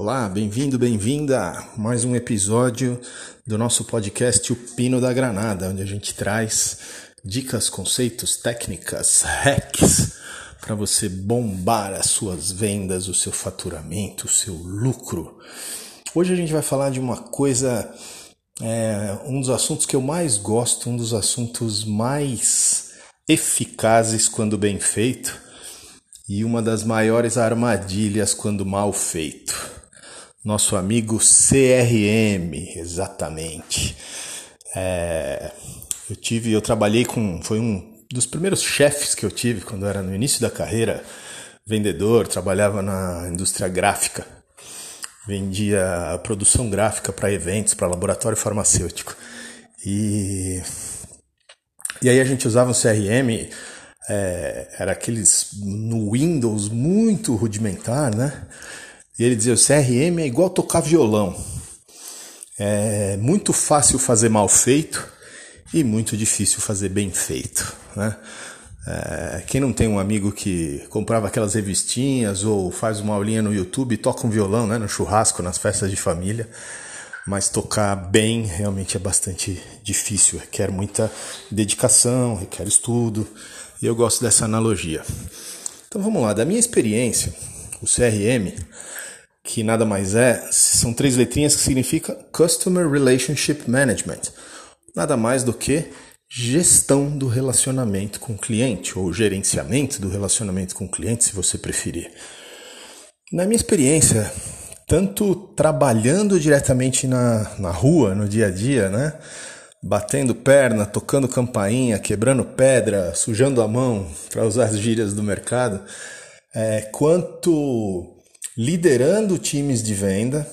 Olá, bem-vindo, bem-vinda a mais um episódio do nosso podcast O Pino da Granada, onde a gente traz dicas, conceitos, técnicas, hacks para você bombar as suas vendas, o seu faturamento, o seu lucro. Hoje a gente vai falar de uma coisa, é, um dos assuntos que eu mais gosto, um dos assuntos mais eficazes quando bem feito e uma das maiores armadilhas quando mal feito nosso amigo CRM, exatamente. É, eu tive, eu trabalhei com, foi um dos primeiros chefes que eu tive quando era no início da carreira, vendedor, trabalhava na indústria gráfica, vendia produção gráfica para eventos, para laboratório farmacêutico. E, e aí a gente usava um CRM, é, era aqueles no Windows muito rudimentar, né? E ele dizia: o CRM é igual tocar violão. É muito fácil fazer mal feito e muito difícil fazer bem feito. Né? É, quem não tem um amigo que comprava aquelas revistinhas ou faz uma aulinha no YouTube e toca um violão né, no churrasco, nas festas de família, mas tocar bem realmente é bastante difícil, requer muita dedicação, requer estudo, e eu gosto dessa analogia. Então vamos lá, da minha experiência, o CRM que nada mais é, são três letrinhas que significa Customer Relationship Management. Nada mais do que gestão do relacionamento com o cliente, ou gerenciamento do relacionamento com o cliente, se você preferir. Na minha experiência, tanto trabalhando diretamente na, na rua, no dia a dia, né? Batendo perna, tocando campainha, quebrando pedra, sujando a mão, para usar as gírias do mercado, é, quanto liderando times de venda,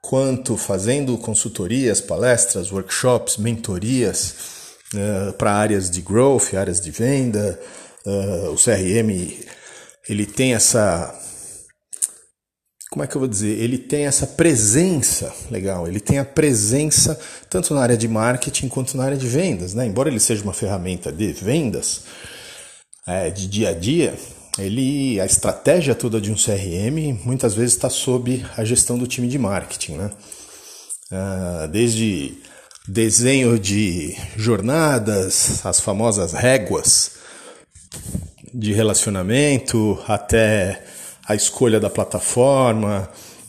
quanto fazendo consultorias, palestras, workshops, mentorias uh, para áreas de growth, áreas de venda. Uh, o CRM ele tem essa como é que eu vou dizer? Ele tem essa presença legal, ele tem a presença tanto na área de marketing quanto na área de vendas, né? Embora ele seja uma ferramenta de vendas é, de dia a dia, ele, a estratégia toda de um CRM muitas vezes está sob a gestão do time de marketing, né? Ah, desde desenho de jornadas, as famosas réguas de relacionamento, até a escolha da plataforma.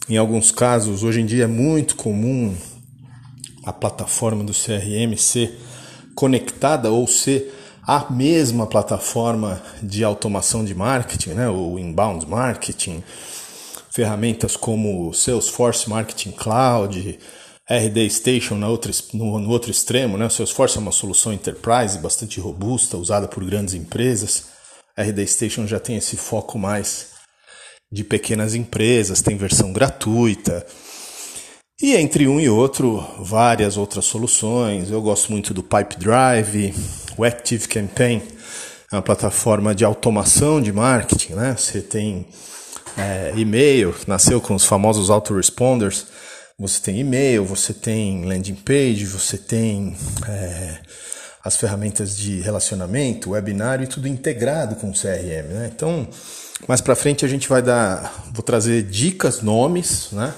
Em alguns casos, hoje em dia é muito comum a plataforma do CRM ser conectada ou ser a mesma plataforma de automação de marketing, né, o inbound marketing, ferramentas como Salesforce Marketing Cloud, RD Station na outra, no, no outro extremo, né? O Salesforce é uma solução enterprise bastante robusta, usada por grandes empresas. RD Station já tem esse foco mais de pequenas empresas, tem versão gratuita. E entre um e outro, várias outras soluções. Eu gosto muito do Pipe Drive, o Active Campaign, é uma plataforma de automação de marketing, né? Você tem é, e-mail, nasceu com os famosos autoresponders. Você tem e-mail, você tem landing page, você tem é, as ferramentas de relacionamento, webinário e tudo integrado com o CRM, né? Então, mais para frente a gente vai dar, vou trazer dicas, nomes, né?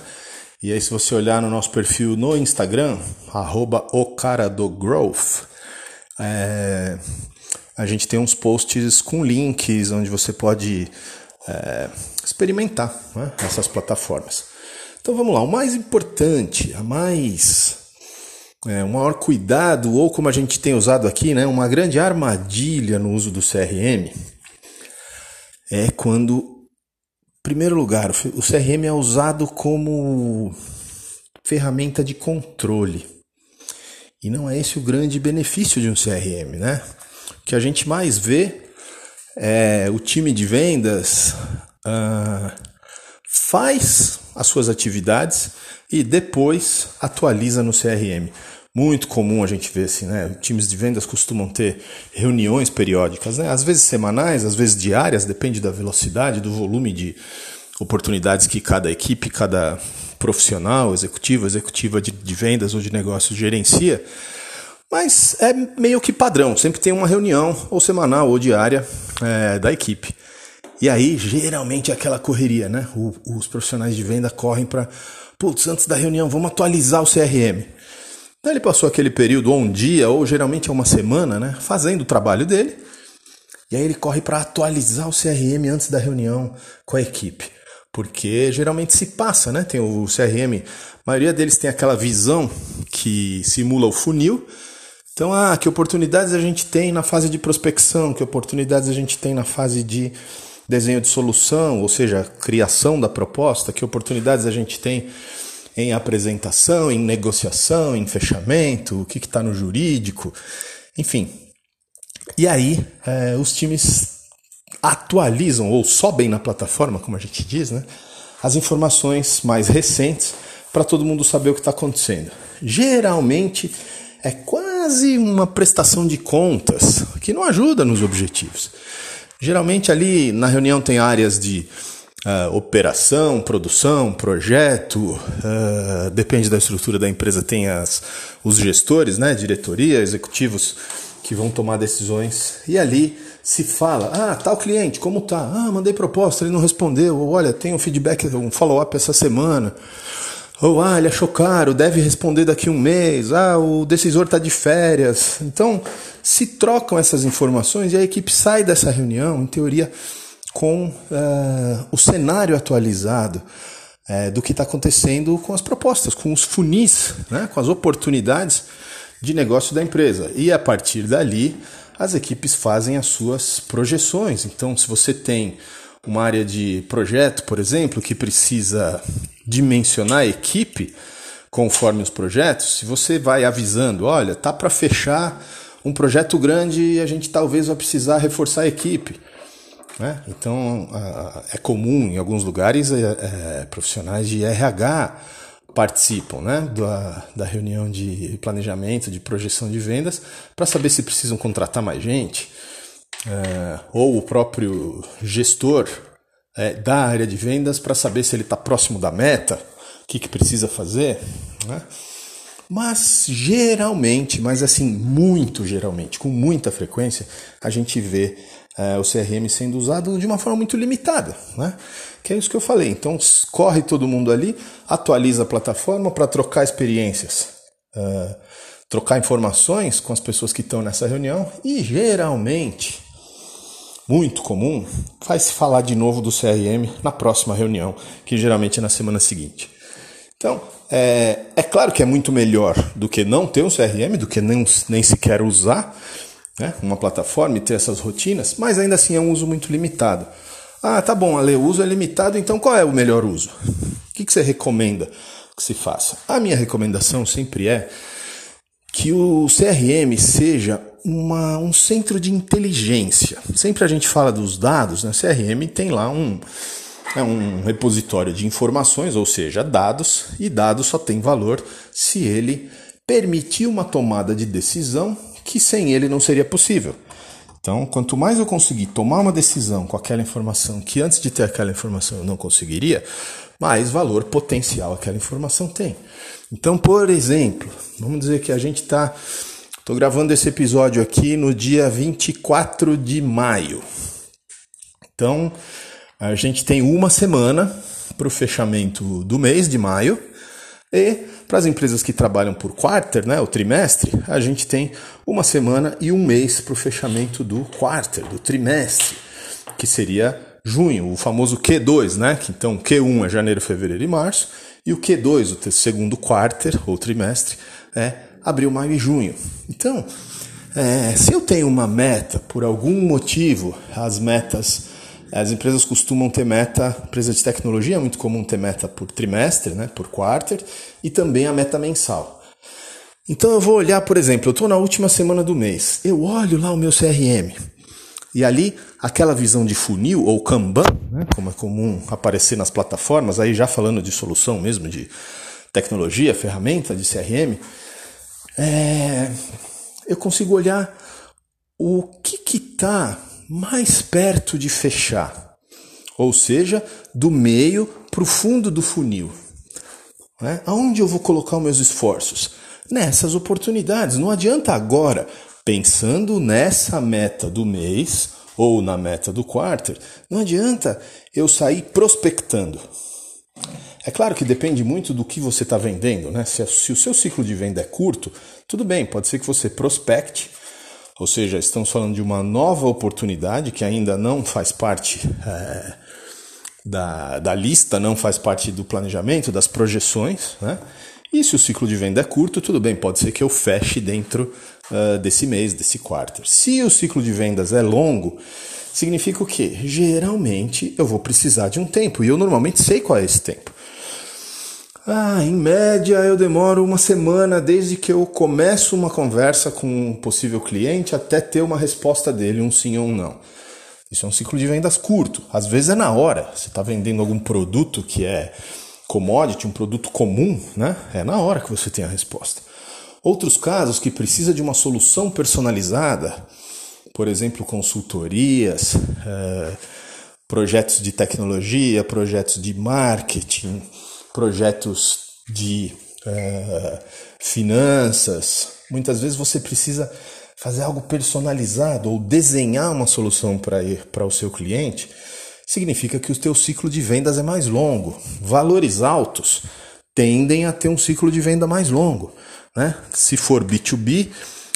E aí, se você olhar no nosso perfil no Instagram, arroba o cara do growth, é, a gente tem uns posts com links onde você pode é, experimentar né, essas plataformas. Então vamos lá, o mais importante, a mais é, o maior cuidado, ou como a gente tem usado aqui, né, uma grande armadilha no uso do CRM, é quando primeiro lugar, o CRM é usado como ferramenta de controle. E não é esse o grande benefício de um CRM, né? O que a gente mais vê é o time de vendas uh, faz as suas atividades e depois atualiza no CRM. Muito comum a gente ver assim, né? Times de vendas costumam ter reuniões periódicas, né? Às vezes semanais, às vezes diárias, depende da velocidade, do volume de oportunidades que cada equipe, cada profissional, executivo, executiva de, de vendas ou de negócios gerencia. Mas é meio que padrão, sempre tem uma reunião, ou semanal ou diária, é, da equipe. E aí, geralmente, é aquela correria, né? O, os profissionais de venda correm para, putz, antes da reunião, vamos atualizar o CRM. Então ele passou aquele período, ou um dia, ou geralmente é uma semana, né? Fazendo o trabalho dele. E aí ele corre para atualizar o CRM antes da reunião com a equipe. Porque geralmente se passa, né? Tem o CRM, a maioria deles tem aquela visão que simula o funil. Então, ah, que oportunidades a gente tem na fase de prospecção, que oportunidades a gente tem na fase de desenho de solução, ou seja, criação da proposta, que oportunidades a gente tem em apresentação, em negociação, em fechamento, o que está no jurídico, enfim. E aí é, os times atualizam ou sobem na plataforma, como a gente diz, né, as informações mais recentes para todo mundo saber o que está acontecendo. Geralmente é quase uma prestação de contas que não ajuda nos objetivos. Geralmente ali na reunião tem áreas de uh, operação, produção, projeto, uh, depende da estrutura da empresa, tem as, os gestores, né, diretoria, executivos que vão tomar decisões e ali se fala, ah, tal cliente, como tá? Ah, mandei proposta, ele não respondeu, ou olha, tem um feedback, um follow-up essa semana. Ou, ah, ele achou caro, deve responder daqui um mês. Ah, o decisor está de férias. Então, se trocam essas informações e a equipe sai dessa reunião, em teoria, com uh, o cenário atualizado uh, do que está acontecendo com as propostas, com os funis, né, com as oportunidades de negócio da empresa. E a partir dali, as equipes fazem as suas projeções. Então, se você tem uma área de projeto, por exemplo, que precisa dimensionar a equipe conforme os projetos, se você vai avisando, olha, tá para fechar um projeto grande e a gente talvez vai precisar reforçar a equipe. Né? Então é comum em alguns lugares é, é, profissionais de RH participam né, da, da reunião de planejamento, de projeção de vendas, para saber se precisam contratar mais gente, é, ou o próprio gestor é, da área de vendas para saber se ele está próximo da meta, o que, que precisa fazer. Né? Mas geralmente, mas assim, muito geralmente, com muita frequência, a gente vê é, o CRM sendo usado de uma forma muito limitada. Né? Que é isso que eu falei. Então, corre todo mundo ali, atualiza a plataforma para trocar experiências. Uh, trocar informações com as pessoas que estão nessa reunião e geralmente muito comum, vai se falar de novo do CRM na próxima reunião, que geralmente é na semana seguinte. Então, é, é claro que é muito melhor do que não ter um CRM, do que nem, nem sequer usar né, uma plataforma e ter essas rotinas, mas ainda assim é um uso muito limitado. Ah, tá bom, Ale, o uso é limitado, então qual é o melhor uso? O que, que você recomenda que se faça? A minha recomendação sempre é que o CRM seja uma, um centro de inteligência. Sempre a gente fala dos dados, né? CRM tem lá um, é um repositório de informações, ou seja, dados, e dados só tem valor se ele permitir uma tomada de decisão que sem ele não seria possível. Então, quanto mais eu conseguir tomar uma decisão com aquela informação que antes de ter aquela informação eu não conseguiria, mais valor potencial aquela informação tem. Então, por exemplo, vamos dizer que a gente está Estou gravando esse episódio aqui no dia 24 de maio. Então, a gente tem uma semana para o fechamento do mês de maio. E para as empresas que trabalham por quarter, né, o trimestre, a gente tem uma semana e um mês para o fechamento do quarter, do trimestre, que seria junho, o famoso Q2, né? Que então Q1 é janeiro, fevereiro e março, e o Q2, o segundo quarter ou trimestre, é abril, maio e junho. Então, é, se eu tenho uma meta, por algum motivo, as metas, as empresas costumam ter meta, empresa de tecnologia é muito comum ter meta por trimestre, né, por quarter, e também a meta mensal. Então eu vou olhar, por exemplo, eu estou na última semana do mês, eu olho lá o meu CRM, e ali aquela visão de funil ou Kanban, né, como é comum aparecer nas plataformas, aí já falando de solução mesmo, de tecnologia, ferramenta de CRM, é, eu consigo olhar o que está mais perto de fechar, ou seja, do meio para o fundo do funil. Né? Aonde eu vou colocar os meus esforços? Nessas oportunidades. Não adianta agora, pensando nessa meta do mês ou na meta do quarter, não adianta eu sair prospectando. É claro que depende muito do que você está vendendo, né? Se, se, o seu ciclo de venda é curto, tudo bem, pode ser que você prospecte, ou seja, estamos falando de uma nova oportunidade que ainda não faz parte é, da, da lista, não faz parte do planejamento, das projeções, né? E se o ciclo de venda é curto, tudo bem, pode ser que eu feche dentro uh, desse mês, desse quarter. Se o ciclo de vendas é longo, significa o quê? Geralmente eu vou precisar de um tempo e eu normalmente sei qual é esse tempo. Ah, em média eu demoro uma semana desde que eu começo uma conversa com um possível cliente até ter uma resposta dele, um sim ou um não. Isso é um ciclo de vendas curto. Às vezes é na hora. Você está vendendo algum produto que é commodity, um produto comum, né? É na hora que você tem a resposta. Outros casos que precisa de uma solução personalizada, por exemplo, consultorias, é, projetos de tecnologia, projetos de marketing, projetos de é, finanças. Muitas vezes você precisa fazer algo personalizado ou desenhar uma solução para o seu cliente significa que o teu ciclo de vendas é mais longo. Valores altos tendem a ter um ciclo de venda mais longo. Né? Se for B2B,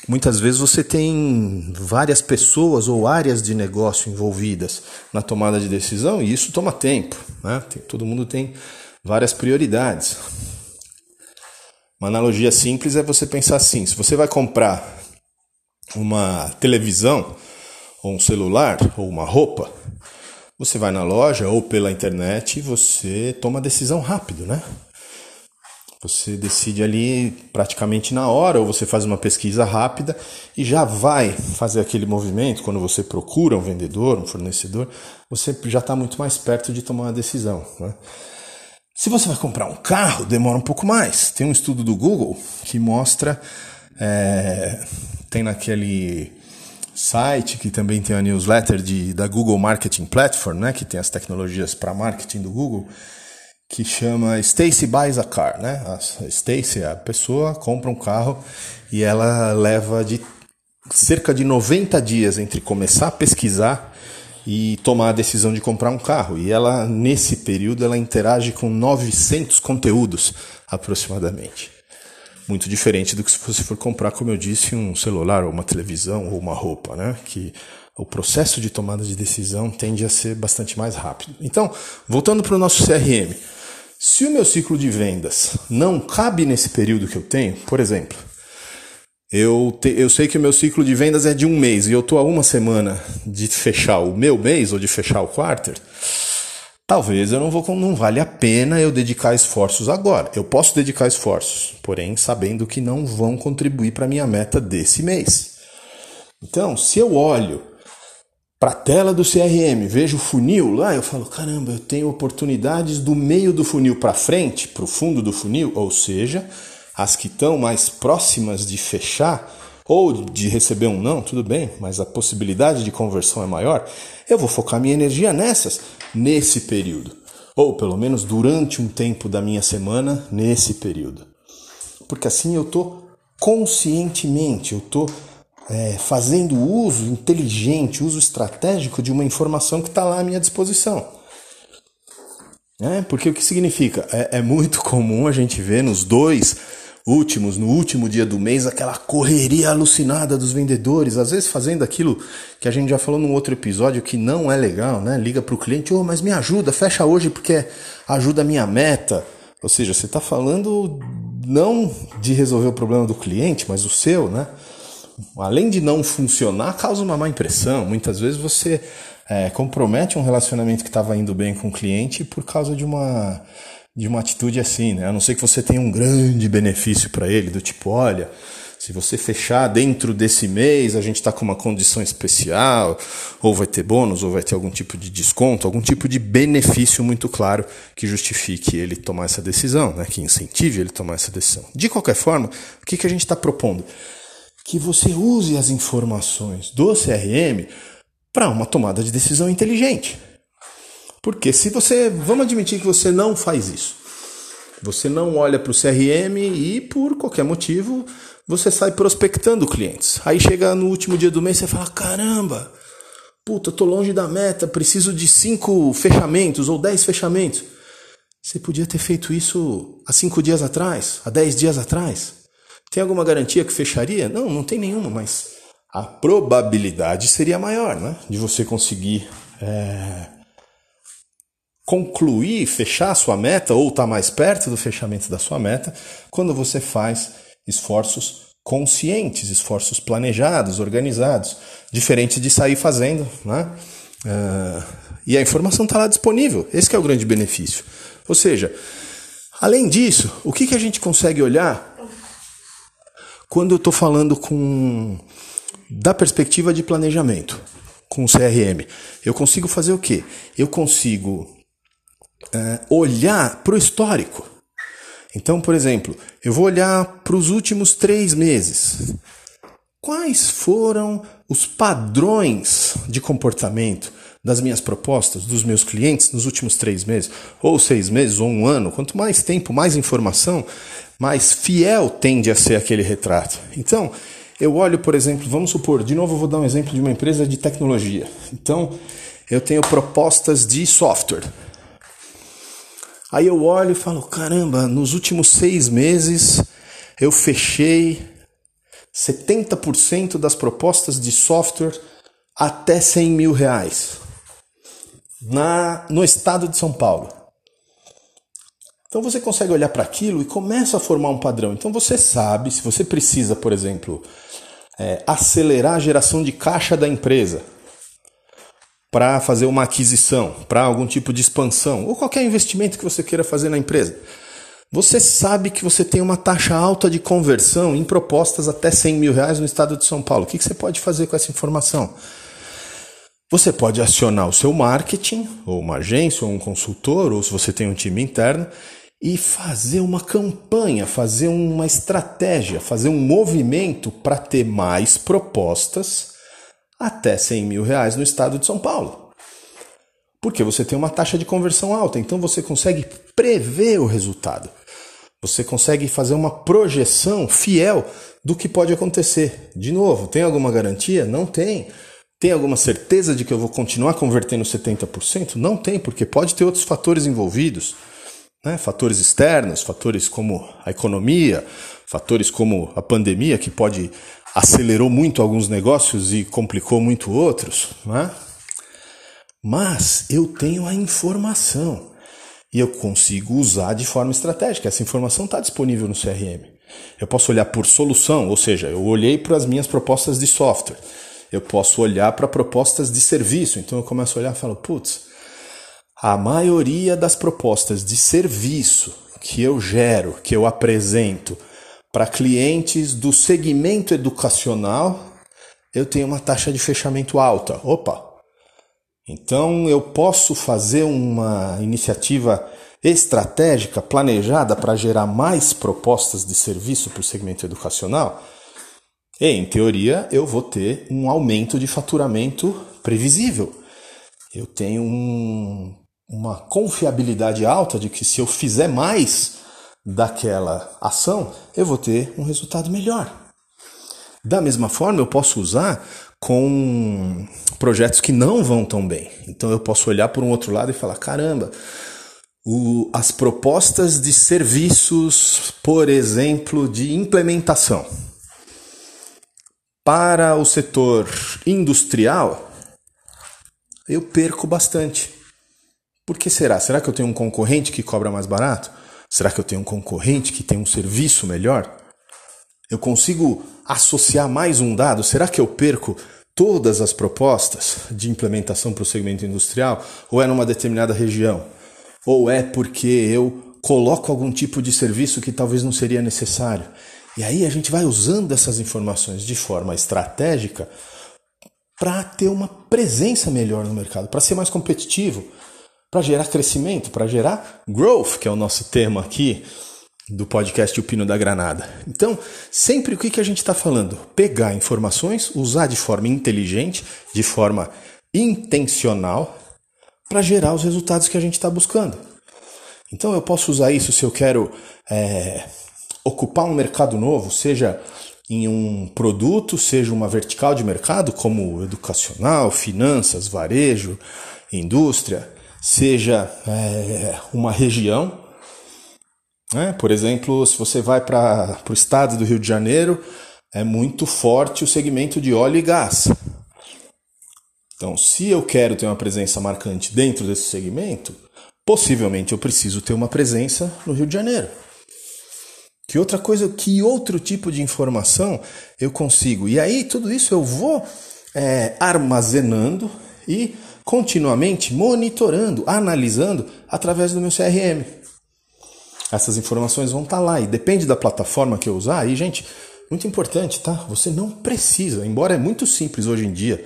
muitas vezes você tem várias pessoas ou áreas de negócio envolvidas na tomada de decisão e isso toma tempo. Né? Todo mundo tem várias prioridades. Uma analogia simples é você pensar assim: se você vai comprar uma televisão, ou um celular, ou uma roupa, você vai na loja ou pela internet e você toma decisão rápido, né? Você decide ali praticamente na hora, ou você faz uma pesquisa rápida e já vai fazer aquele movimento. Quando você procura um vendedor, um fornecedor, você já está muito mais perto de tomar uma decisão. Né? Se você vai comprar um carro, demora um pouco mais. Tem um estudo do Google que mostra, é, tem naquele site, que também tem a newsletter de, da Google Marketing Platform, né, que tem as tecnologias para marketing do Google, que chama Stacy Buys a Car. Né? A Stacy, a pessoa, compra um carro e ela leva de cerca de 90 dias entre começar a pesquisar e tomar a decisão de comprar um carro. E ela, nesse período, ela interage com 900 conteúdos aproximadamente muito diferente do que se você for comprar, como eu disse, um celular ou uma televisão ou uma roupa, né? Que o processo de tomada de decisão tende a ser bastante mais rápido. Então, voltando para o nosso CRM, se o meu ciclo de vendas não cabe nesse período que eu tenho, por exemplo, eu, te, eu sei que o meu ciclo de vendas é de um mês e eu estou a uma semana de fechar o meu mês ou de fechar o quarter, talvez eu não vou não vale a pena eu dedicar esforços agora. Eu posso dedicar esforços, porém sabendo que não vão contribuir para minha meta desse mês. Então, se eu olho para a tela do CRM, vejo o funil lá, eu falo, caramba, eu tenho oportunidades do meio do funil para frente, para o fundo do funil, ou seja, as que estão mais próximas de fechar ou de receber um não, tudo bem, mas a possibilidade de conversão é maior, eu vou focar minha energia nessas, nesse período. Ou pelo menos durante um tempo da minha semana, nesse período. Porque assim eu estou conscientemente, eu estou é, fazendo uso inteligente, uso estratégico de uma informação que está lá à minha disposição. É, porque o que significa? É, é muito comum a gente ver nos dois últimos, no último dia do mês, aquela correria alucinada dos vendedores, às vezes fazendo aquilo que a gente já falou num outro episódio que não é legal, né? Liga para o cliente, oh, mas me ajuda, fecha hoje porque ajuda a minha meta. Ou seja, você está falando não de resolver o problema do cliente, mas o seu, né? Além de não funcionar, causa uma má impressão. Muitas vezes você é, compromete um relacionamento que estava indo bem com o cliente por causa de uma de uma atitude assim, né? A não ser que você tenha um grande benefício para ele, do tipo, olha, se você fechar dentro desse mês, a gente está com uma condição especial, ou vai ter bônus, ou vai ter algum tipo de desconto, algum tipo de benefício muito claro que justifique ele tomar essa decisão, né? que incentive ele tomar essa decisão. De qualquer forma, o que, que a gente está propondo? Que você use as informações do CRM para uma tomada de decisão inteligente. Porque se você, vamos admitir que você não faz isso, você não olha para o CRM e por qualquer motivo você sai prospectando clientes. Aí chega no último dia do mês e fala: caramba, Puta, tô longe da meta, preciso de cinco fechamentos ou dez fechamentos. Você podia ter feito isso há cinco dias atrás, há dez dias atrás. Tem alguma garantia que fecharia? Não, não tem nenhuma, mas a probabilidade seria maior, né? De você conseguir é, concluir, fechar a sua meta ou estar tá mais perto do fechamento da sua meta quando você faz esforços conscientes, esforços planejados, organizados, diferente de sair fazendo, né? Uh, e a informação está lá disponível. Esse é o grande benefício. Ou seja, além disso, o que, que a gente consegue olhar quando eu estou falando com da perspectiva de planejamento com o CRM? Eu consigo fazer o quê? Eu consigo uh, olhar para o histórico. Então, por exemplo, eu vou olhar para os últimos três meses. Quais foram os padrões de comportamento das minhas propostas, dos meus clientes nos últimos três meses, ou seis meses, ou um ano? Quanto mais tempo, mais informação, mais fiel tende a ser aquele retrato. Então, eu olho, por exemplo, vamos supor, de novo eu vou dar um exemplo de uma empresa de tecnologia. Então, eu tenho propostas de software. Aí eu olho e falo: caramba, nos últimos seis meses eu fechei 70% das propostas de software até 100 mil reais na, no estado de São Paulo. Então você consegue olhar para aquilo e começa a formar um padrão. Então você sabe, se você precisa, por exemplo, é, acelerar a geração de caixa da empresa, para fazer uma aquisição, para algum tipo de expansão, ou qualquer investimento que você queira fazer na empresa. Você sabe que você tem uma taxa alta de conversão em propostas até 100 mil reais no estado de São Paulo. O que você pode fazer com essa informação? Você pode acionar o seu marketing, ou uma agência, ou um consultor, ou se você tem um time interno, e fazer uma campanha, fazer uma estratégia, fazer um movimento para ter mais propostas até 100 mil reais no estado de São Paulo. Porque você tem uma taxa de conversão alta, então você consegue prever o resultado. Você consegue fazer uma projeção fiel do que pode acontecer. De novo, tem alguma garantia? Não tem. Tem alguma certeza de que eu vou continuar convertendo 70%? Não tem, porque pode ter outros fatores envolvidos. Né? Fatores externos, fatores como a economia, fatores como a pandemia, que pode acelerou muito alguns negócios e complicou muito outros, né? mas eu tenho a informação e eu consigo usar de forma estratégica. Essa informação está disponível no CRM. Eu posso olhar por solução, ou seja, eu olhei para as minhas propostas de software. Eu posso olhar para propostas de serviço. Então eu começo a olhar e falo, putz, a maioria das propostas de serviço que eu gero, que eu apresento, para clientes do segmento educacional, eu tenho uma taxa de fechamento alta. Opa! Então eu posso fazer uma iniciativa estratégica planejada para gerar mais propostas de serviço para o segmento educacional? E, em teoria, eu vou ter um aumento de faturamento previsível. Eu tenho um, uma confiabilidade alta de que se eu fizer mais, daquela ação, eu vou ter um resultado melhor. Da mesma forma, eu posso usar com projetos que não vão tão bem. Então eu posso olhar por um outro lado e falar: caramba, o, as propostas de serviços, por exemplo, de implementação para o setor industrial, eu perco bastante. Por que será? Será que eu tenho um concorrente que cobra mais barato? Será que eu tenho um concorrente que tem um serviço melhor? Eu consigo associar mais um dado? Será que eu perco todas as propostas de implementação para o segmento industrial? Ou é numa determinada região? Ou é porque eu coloco algum tipo de serviço que talvez não seria necessário? E aí a gente vai usando essas informações de forma estratégica para ter uma presença melhor no mercado, para ser mais competitivo, para gerar crescimento, para gerar growth, que é o nosso tema aqui do podcast O Pino da Granada. Então, sempre o que, que a gente está falando? Pegar informações, usar de forma inteligente, de forma intencional, para gerar os resultados que a gente está buscando. Então, eu posso usar isso se eu quero é, ocupar um mercado novo, seja em um produto, seja uma vertical de mercado, como educacional, finanças, varejo, indústria, seja é, uma região. Né? Por exemplo, se você vai para o estado do Rio de Janeiro, é muito forte o segmento de óleo e gás. Então, se eu quero ter uma presença marcante dentro desse segmento, possivelmente eu preciso ter uma presença no Rio de Janeiro. Que outra coisa, que outro tipo de informação eu consigo? E aí tudo isso eu vou é, armazenando e continuamente monitorando, analisando através do meu CRM. Essas informações vão estar tá lá e depende da plataforma que eu usar. Aí, gente, muito importante, tá? Você não precisa, embora é muito simples hoje em dia.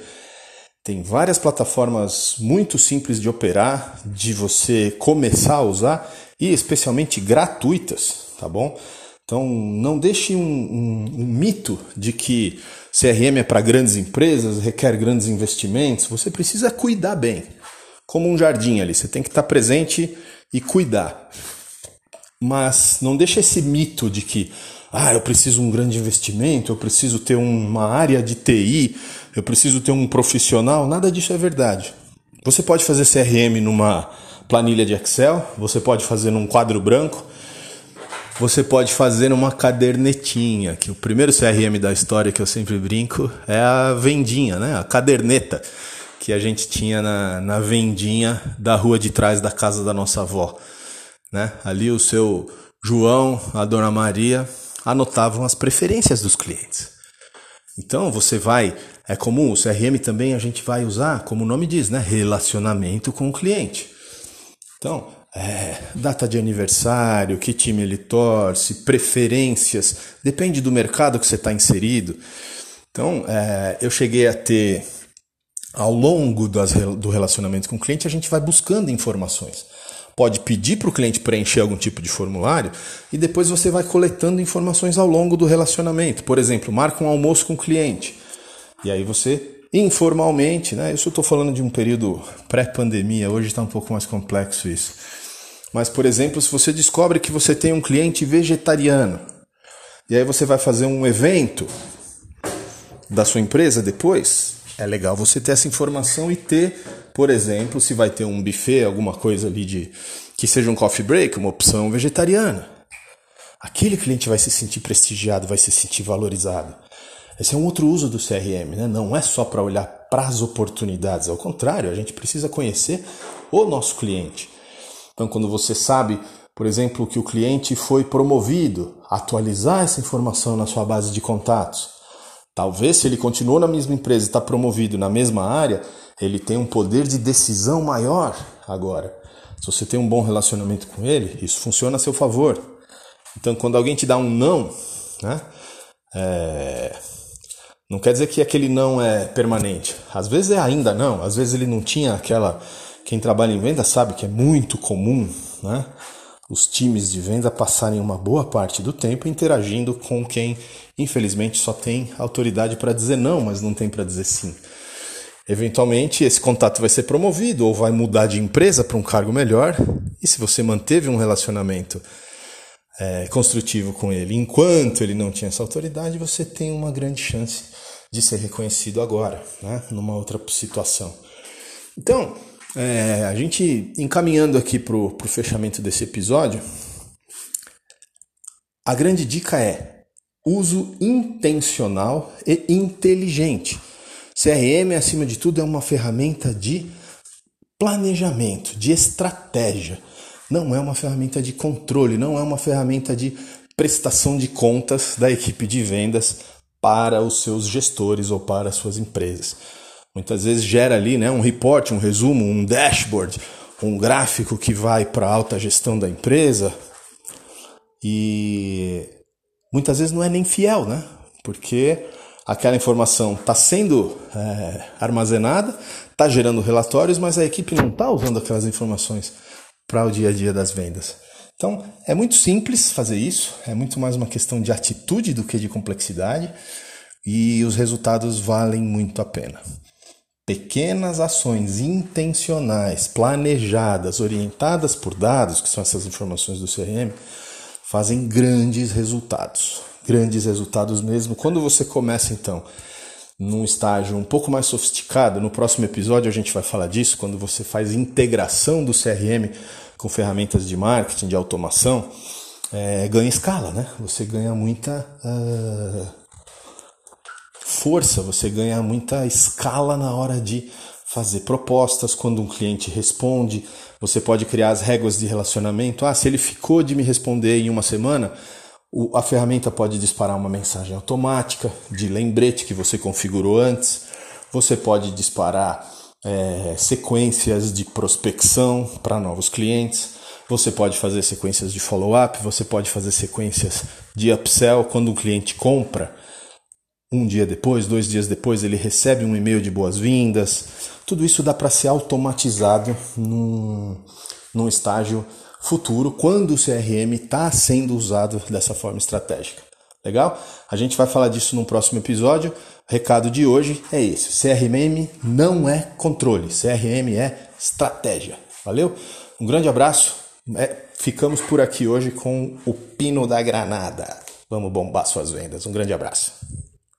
Tem várias plataformas muito simples de operar, de você começar a usar e especialmente gratuitas, tá bom? Então, não deixe um, um, um mito de que CRM é para grandes empresas, requer grandes investimentos. Você precisa cuidar bem, como um jardim ali. Você tem que estar presente e cuidar. Mas não deixe esse mito de que ah, eu preciso um grande investimento, eu preciso ter uma área de TI, eu preciso ter um profissional. Nada disso é verdade. Você pode fazer CRM numa planilha de Excel, você pode fazer num quadro branco, você pode fazer uma cadernetinha, que o primeiro CRM da história que eu sempre brinco é a vendinha, né? A caderneta que a gente tinha na, na vendinha da rua de trás da casa da nossa avó, né? Ali o seu João, a dona Maria anotavam as preferências dos clientes. Então você vai, é comum, o CRM também a gente vai usar, como o nome diz, né? Relacionamento com o cliente. Então, é, data de aniversário, que time ele torce, preferências, depende do mercado que você está inserido. Então, é, eu cheguei a ter, ao longo das, do relacionamento com o cliente, a gente vai buscando informações. Pode pedir para o cliente preencher algum tipo de formulário e depois você vai coletando informações ao longo do relacionamento. Por exemplo, marca um almoço com o cliente. E aí você informalmente, né? Isso eu estou falando de um período pré-pandemia, hoje está um pouco mais complexo isso. Mas, por exemplo, se você descobre que você tem um cliente vegetariano, e aí você vai fazer um evento da sua empresa depois, é legal você ter essa informação e ter, por exemplo, se vai ter um buffet, alguma coisa ali de que seja um coffee break, uma opção vegetariana. Aquele cliente vai se sentir prestigiado, vai se sentir valorizado. Esse é um outro uso do CRM, né? não é só para olhar para as oportunidades, ao contrário, a gente precisa conhecer o nosso cliente. Então, quando você sabe, por exemplo, que o cliente foi promovido, atualizar essa informação na sua base de contatos. Talvez, se ele continuou na mesma empresa e está promovido na mesma área, ele tem um poder de decisão maior agora. Se você tem um bom relacionamento com ele, isso funciona a seu favor. Então, quando alguém te dá um não, né, é, não quer dizer que aquele não é permanente. Às vezes é ainda não, às vezes ele não tinha aquela. Quem trabalha em venda sabe que é muito comum, né? Os times de venda passarem uma boa parte do tempo interagindo com quem, infelizmente, só tem autoridade para dizer não, mas não tem para dizer sim. Eventualmente, esse contato vai ser promovido ou vai mudar de empresa para um cargo melhor. E se você manteve um relacionamento é, construtivo com ele enquanto ele não tinha essa autoridade, você tem uma grande chance de ser reconhecido agora, né? numa outra situação. Então, é, a gente encaminhando aqui para o fechamento desse episódio, a grande dica é uso intencional e inteligente. CRM, acima de tudo, é uma ferramenta de planejamento, de estratégia. Não é uma ferramenta de controle, não é uma ferramenta de prestação de contas da equipe de vendas para os seus gestores ou para as suas empresas. Muitas vezes gera ali né, um report, um resumo, um dashboard, um gráfico que vai para a alta gestão da empresa e muitas vezes não é nem fiel, né? Porque aquela informação está sendo é, armazenada, está gerando relatórios, mas a equipe não está usando aquelas informações para o dia a dia das vendas. Então, é muito simples fazer isso, é muito mais uma questão de atitude do que de complexidade e os resultados valem muito a pena. Pequenas ações intencionais, planejadas, orientadas por dados, que são essas informações do CRM, fazem grandes resultados. grandes resultados mesmo. Quando você começa então num estágio um pouco mais sofisticado, no próximo episódio a gente vai falar disso, quando você faz integração do CRM com ferramentas de marketing, de automação, é, ganha escala, né? Você ganha muita uh, força, você ganha muita escala na hora de fazer propostas, quando um cliente responde, você pode criar as regras de relacionamento. Ah, se ele ficou de me responder em uma semana, a ferramenta pode disparar uma mensagem automática de lembrete que você configurou antes. Você pode disparar é, sequências de prospecção para novos clientes. Você pode fazer sequências de follow-up. Você pode fazer sequências de upsell quando o cliente compra. Um dia depois, dois dias depois, ele recebe um e-mail de boas-vindas. Tudo isso dá para ser automatizado num, num estágio futuro quando o CRM está sendo usado dessa forma estratégica. Legal? A gente vai falar disso no próximo episódio. Recado de hoje é esse: CRM não é controle, CRM é estratégia. Valeu? Um grande abraço. É, ficamos por aqui hoje com o Pino da Granada. Vamos bombar suas vendas. Um grande abraço.